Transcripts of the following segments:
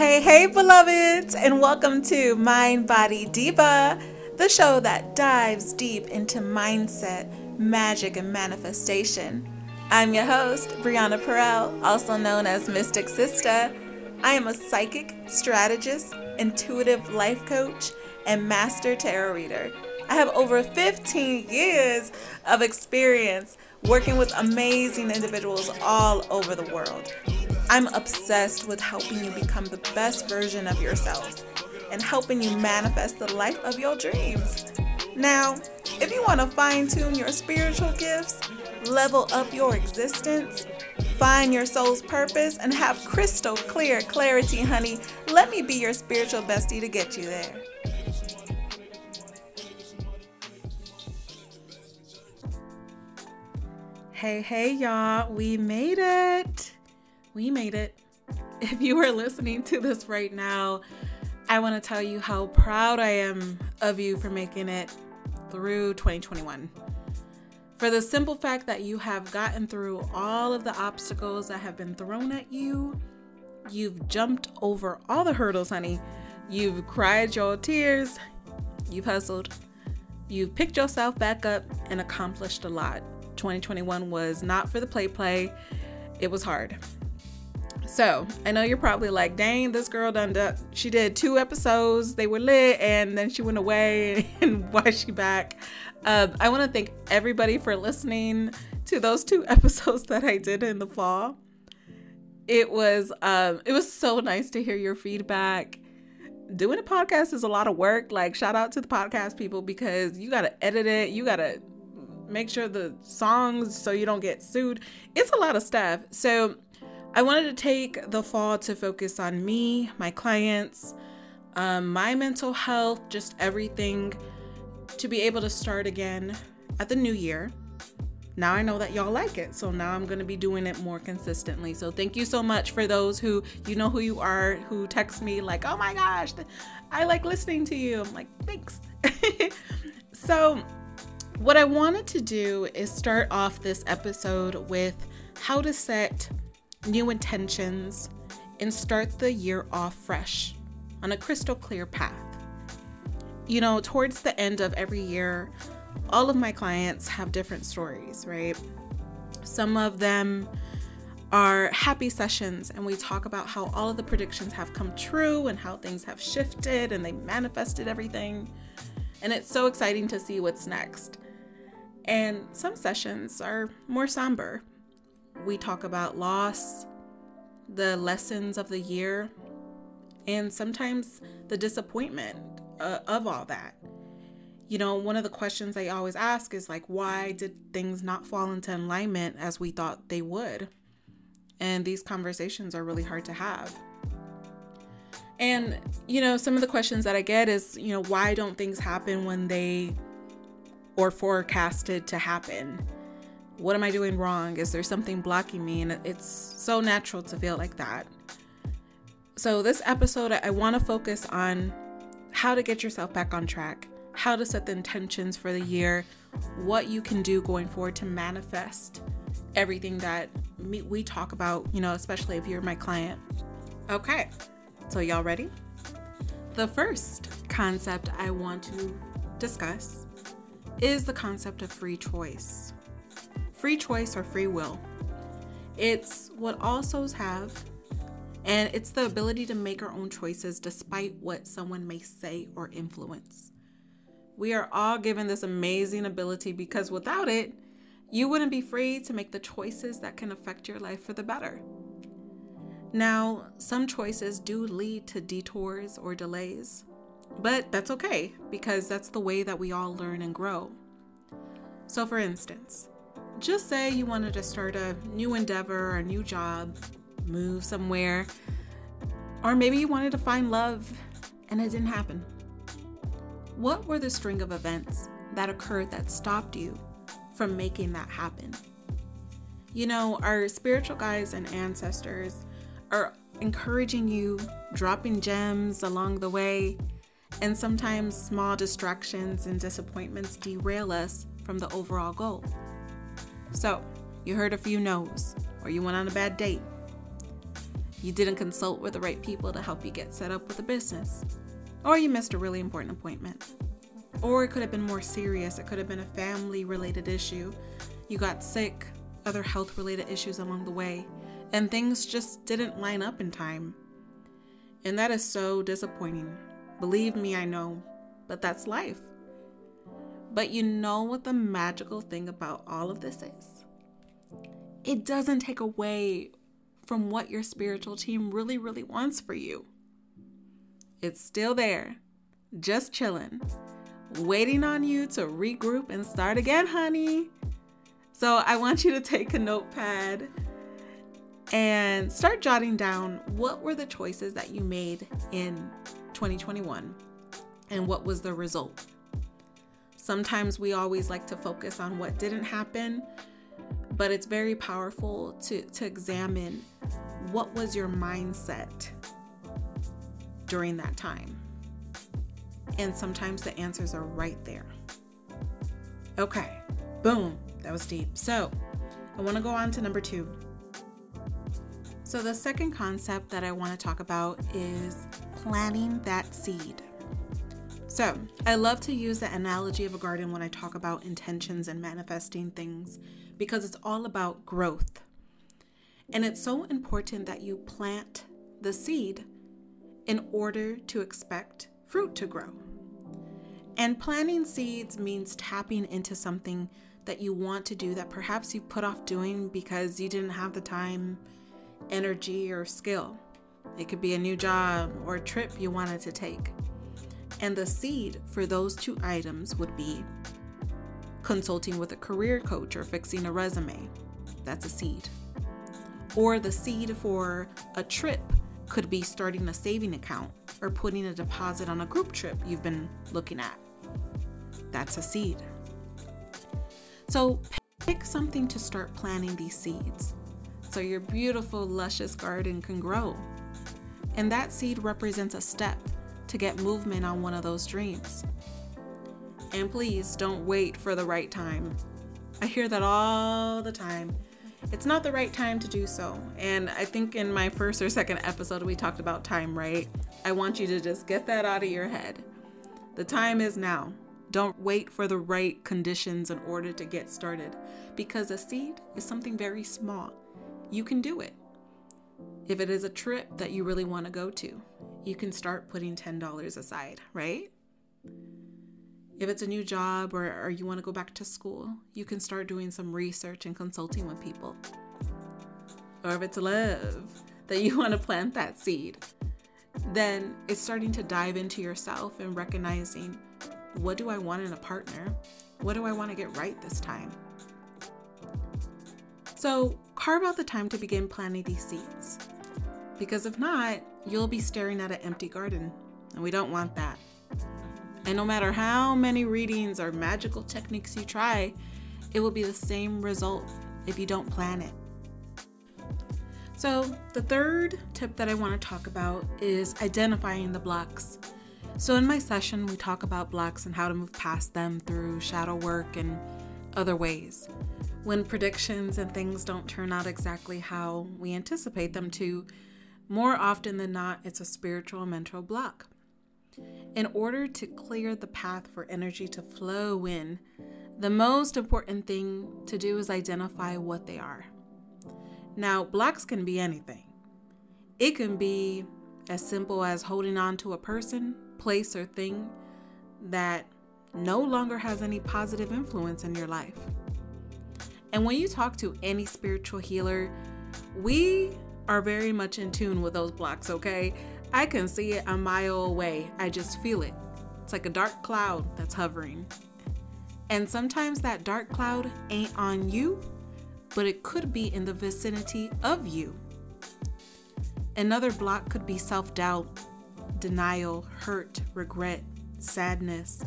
Hey, hey, beloveds, and welcome to Mind Body Diva, the show that dives deep into mindset, magic, and manifestation. I'm your host, Brianna Peral, also known as Mystic Sista. I am a psychic, strategist, intuitive life coach, and master tarot reader. I have over 15 years of experience working with amazing individuals all over the world. I'm obsessed with helping you become the best version of yourself and helping you manifest the life of your dreams. Now, if you want to fine tune your spiritual gifts, level up your existence, find your soul's purpose, and have crystal clear clarity, honey, let me be your spiritual bestie to get you there. Hey, hey, y'all, we made it. We made it. If you are listening to this right now, I want to tell you how proud I am of you for making it through 2021. For the simple fact that you have gotten through all of the obstacles that have been thrown at you, you've jumped over all the hurdles, honey. You've cried your tears, you've hustled, you've picked yourself back up and accomplished a lot. 2021 was not for the play play, it was hard. So I know you're probably like, dang, this girl done, she did two episodes, they were lit, and then she went away, and why is she back? Uh, I want to thank everybody for listening to those two episodes that I did in the fall. It was um, it was so nice to hear your feedback. Doing a podcast is a lot of work. Like shout out to the podcast people because you got to edit it, you got to make sure the songs so you don't get sued. It's a lot of stuff. So I wanted to take the fall to focus on me, my clients, um, my mental health, just everything to be able to start again at the new year. Now I know that y'all like it, so now I'm going to be doing it more consistently. So thank you so much for those who you know who you are who text me like, "Oh my gosh, I like listening to you." I'm like, "Thanks." so what I wanted to do is start off this episode with how to set new intentions, and start the year off fresh on a crystal clear path. You know, towards the end of every year, all of my clients have different stories, right? Some of them are happy sessions, and we talk about how all of the predictions have come true and how things have shifted and they manifested everything. And it's so exciting to see what's next. And some sessions are more somber we talk about loss, the lessons of the year, and sometimes the disappointment uh, of all that. You know, one of the questions I always ask is like, why did things not fall into alignment as we thought they would? And these conversations are really hard to have. And, you know, some of the questions that I get is, you know, why don't things happen when they or forecasted to happen? What am I doing wrong? Is there something blocking me? And it's so natural to feel like that. So, this episode, I want to focus on how to get yourself back on track, how to set the intentions for the year, what you can do going forward to manifest everything that we talk about, you know, especially if you're my client. Okay, so y'all ready? The first concept I want to discuss is the concept of free choice free choice or free will. It's what all souls have, and it's the ability to make our own choices despite what someone may say or influence. We are all given this amazing ability because without it, you wouldn't be free to make the choices that can affect your life for the better. Now, some choices do lead to detours or delays, but that's okay because that's the way that we all learn and grow. So, for instance, just say you wanted to start a new endeavor, a new job, move somewhere, or maybe you wanted to find love and it didn't happen. What were the string of events that occurred that stopped you from making that happen? You know, our spiritual guides and ancestors are encouraging you, dropping gems along the way, and sometimes small distractions and disappointments derail us from the overall goal. So, you heard a few no's, or you went on a bad date. You didn't consult with the right people to help you get set up with a business. Or you missed a really important appointment. Or it could have been more serious. It could have been a family related issue. You got sick, other health related issues along the way, and things just didn't line up in time. And that is so disappointing. Believe me, I know, but that's life. But you know what the magical thing about all of this is? It doesn't take away from what your spiritual team really, really wants for you. It's still there, just chilling, waiting on you to regroup and start again, honey. So I want you to take a notepad and start jotting down what were the choices that you made in 2021 and what was the result. Sometimes we always like to focus on what didn't happen, but it's very powerful to, to examine what was your mindset during that time. And sometimes the answers are right there. Okay, boom, that was deep. So I want to go on to number two so, the second concept that I want to talk about is planting that seed. So, I love to use the analogy of a garden when I talk about intentions and manifesting things because it's all about growth. And it's so important that you plant the seed in order to expect fruit to grow. And planting seeds means tapping into something that you want to do that perhaps you put off doing because you didn't have the time energy, or skill. It could be a new job or a trip you wanted to take. And the seed for those two items would be consulting with a career coach or fixing a resume. That's a seed. Or the seed for a trip could be starting a saving account or putting a deposit on a group trip you've been looking at. That's a seed. So pick something to start planting these seeds so your beautiful, luscious garden can grow. And that seed represents a step to get movement on one of those dreams. And please don't wait for the right time. I hear that all the time. It's not the right time to do so. And I think in my first or second episode, we talked about time, right? I want you to just get that out of your head. The time is now. Don't wait for the right conditions in order to get started because a seed is something very small you can do it. If it is a trip that you really want to go to, you can start putting $10 aside, right? If it's a new job or, or you want to go back to school, you can start doing some research and consulting with people. Or if it's love that you want to plant that seed, then it's starting to dive into yourself and recognizing what do I want in a partner? What do I want to get right this time? So carve out the time to begin planting these seeds. Because if not, you'll be staring at an empty garden, and we don't want that. And no matter how many readings or magical techniques you try, it will be the same result if you don't plan it. So, the third tip that I want to talk about is identifying the blocks. So, in my session, we talk about blocks and how to move past them through shadow work and other ways when predictions and things don't turn out exactly how we anticipate them to, more often than not, it's a spiritual mental block. In order to clear the path for energy to flow in, the most important thing to do is identify what they are. Now, blocks can be anything. It can be as simple as holding on to a person, place, or thing that no longer has any positive influence in your life. And when you talk to any spiritual healer, we are very much in tune with those blocks, okay? I can see it a mile away. I just feel it. It's like a dark cloud that's hovering. And sometimes that dark cloud ain't on you, but it could be in the vicinity of you. Another block could be self doubt, denial, hurt, regret, sadness.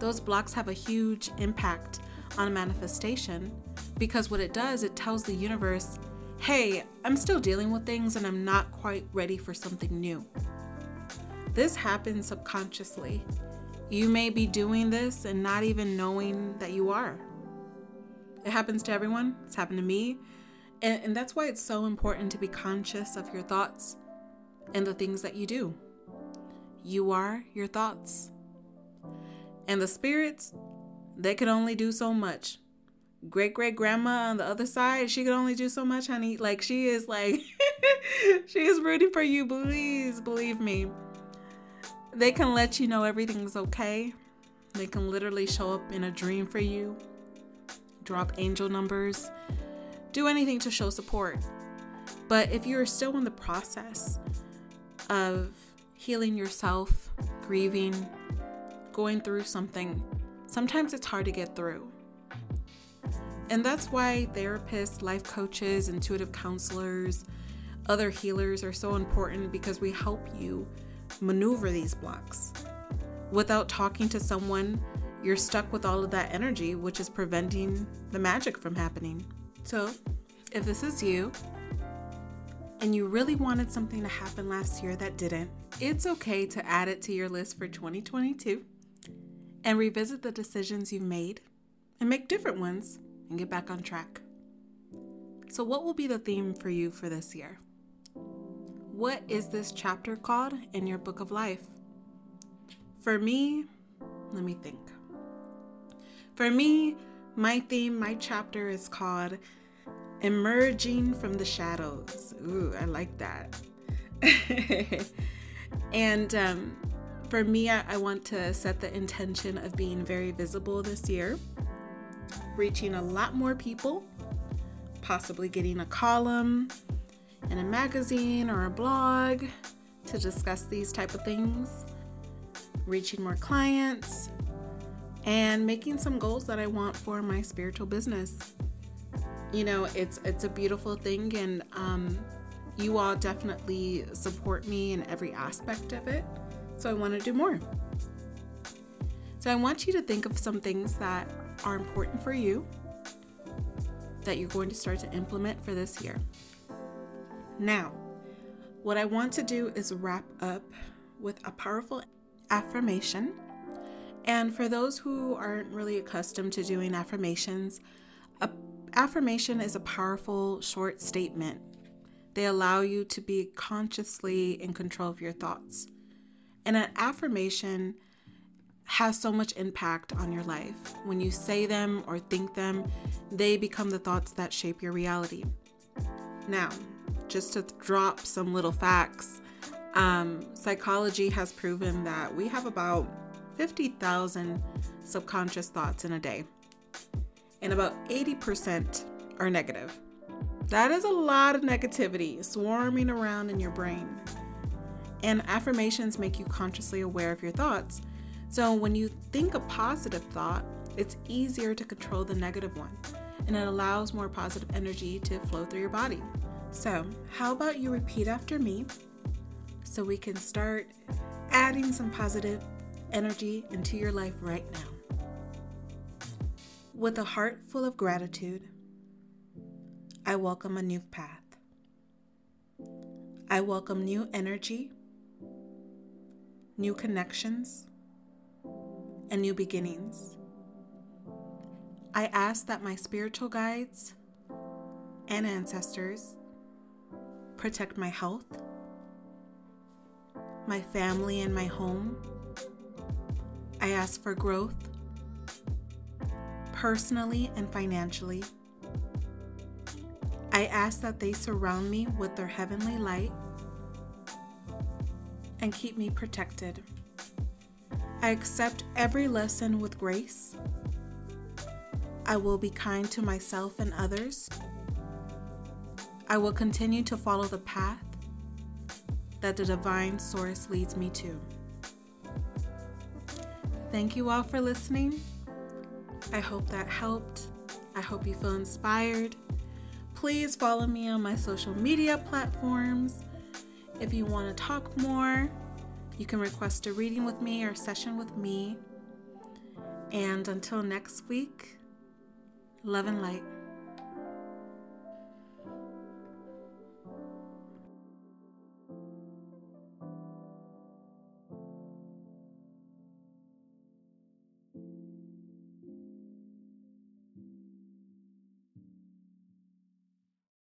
Those blocks have a huge impact on a manifestation because what it does, it tells the universe, hey, I'm still dealing with things and I'm not quite ready for something new. This happens subconsciously. You may be doing this and not even knowing that you are. It happens to everyone, it's happened to me. And, and that's why it's so important to be conscious of your thoughts and the things that you do. You are your thoughts. And the spirits, they can only do so much. Great great grandma on the other side, she could only do so much, honey. Like she is like she is rooting for you, please believe me. They can let you know everything's okay. They can literally show up in a dream for you, drop angel numbers, do anything to show support. But if you're still in the process of healing yourself, grieving, going through something, sometimes it's hard to get through. And that's why therapists, life coaches, intuitive counselors, other healers are so important because we help you maneuver these blocks. Without talking to someone, you're stuck with all of that energy, which is preventing the magic from happening. So, if this is you and you really wanted something to happen last year that didn't, it's okay to add it to your list for 2022 and revisit the decisions you've made and make different ones and get back on track. So, what will be the theme for you for this year? What is this chapter called in your book of life? For me, let me think. For me, my theme, my chapter is called Emerging from the Shadows. Ooh, I like that. and um, for me, I, I want to set the intention of being very visible this year, reaching a lot more people, possibly getting a column in a magazine or a blog to discuss these type of things, reaching more clients, and making some goals that I want for my spiritual business. You know, it's it's a beautiful thing, and um, you all definitely support me in every aspect of it. So I want to do more. So I want you to think of some things that are important for you that you're going to start to implement for this year. Now, what I want to do is wrap up with a powerful affirmation. And for those who aren't really accustomed to doing affirmations, a affirmation is a powerful short statement. They allow you to be consciously in control of your thoughts. And an affirmation has so much impact on your life. When you say them or think them, they become the thoughts that shape your reality. Now, just to drop some little facts, um, psychology has proven that we have about 50,000 subconscious thoughts in a day, and about 80% are negative. That is a lot of negativity swarming around in your brain. And affirmations make you consciously aware of your thoughts. So when you think a positive thought, it's easier to control the negative one, and it allows more positive energy to flow through your body. So, how about you repeat after me so we can start adding some positive energy into your life right now? With a heart full of gratitude, I welcome a new path. I welcome new energy new connections, and new beginnings. I ask that my spiritual guides and ancestors protect my health, my family, and my home. I ask for growth personally and financially. I ask that they surround me with their heavenly light and keep me protected. I accept every lesson with grace. I will be kind to myself and others. I will continue to follow the path that the divine source leads me to. Thank you all for listening. I hope that helped. I hope you feel inspired. Please follow me on my social media platforms if you want to talk more, you can request a reading with me or a session with me. And until next week, love and light.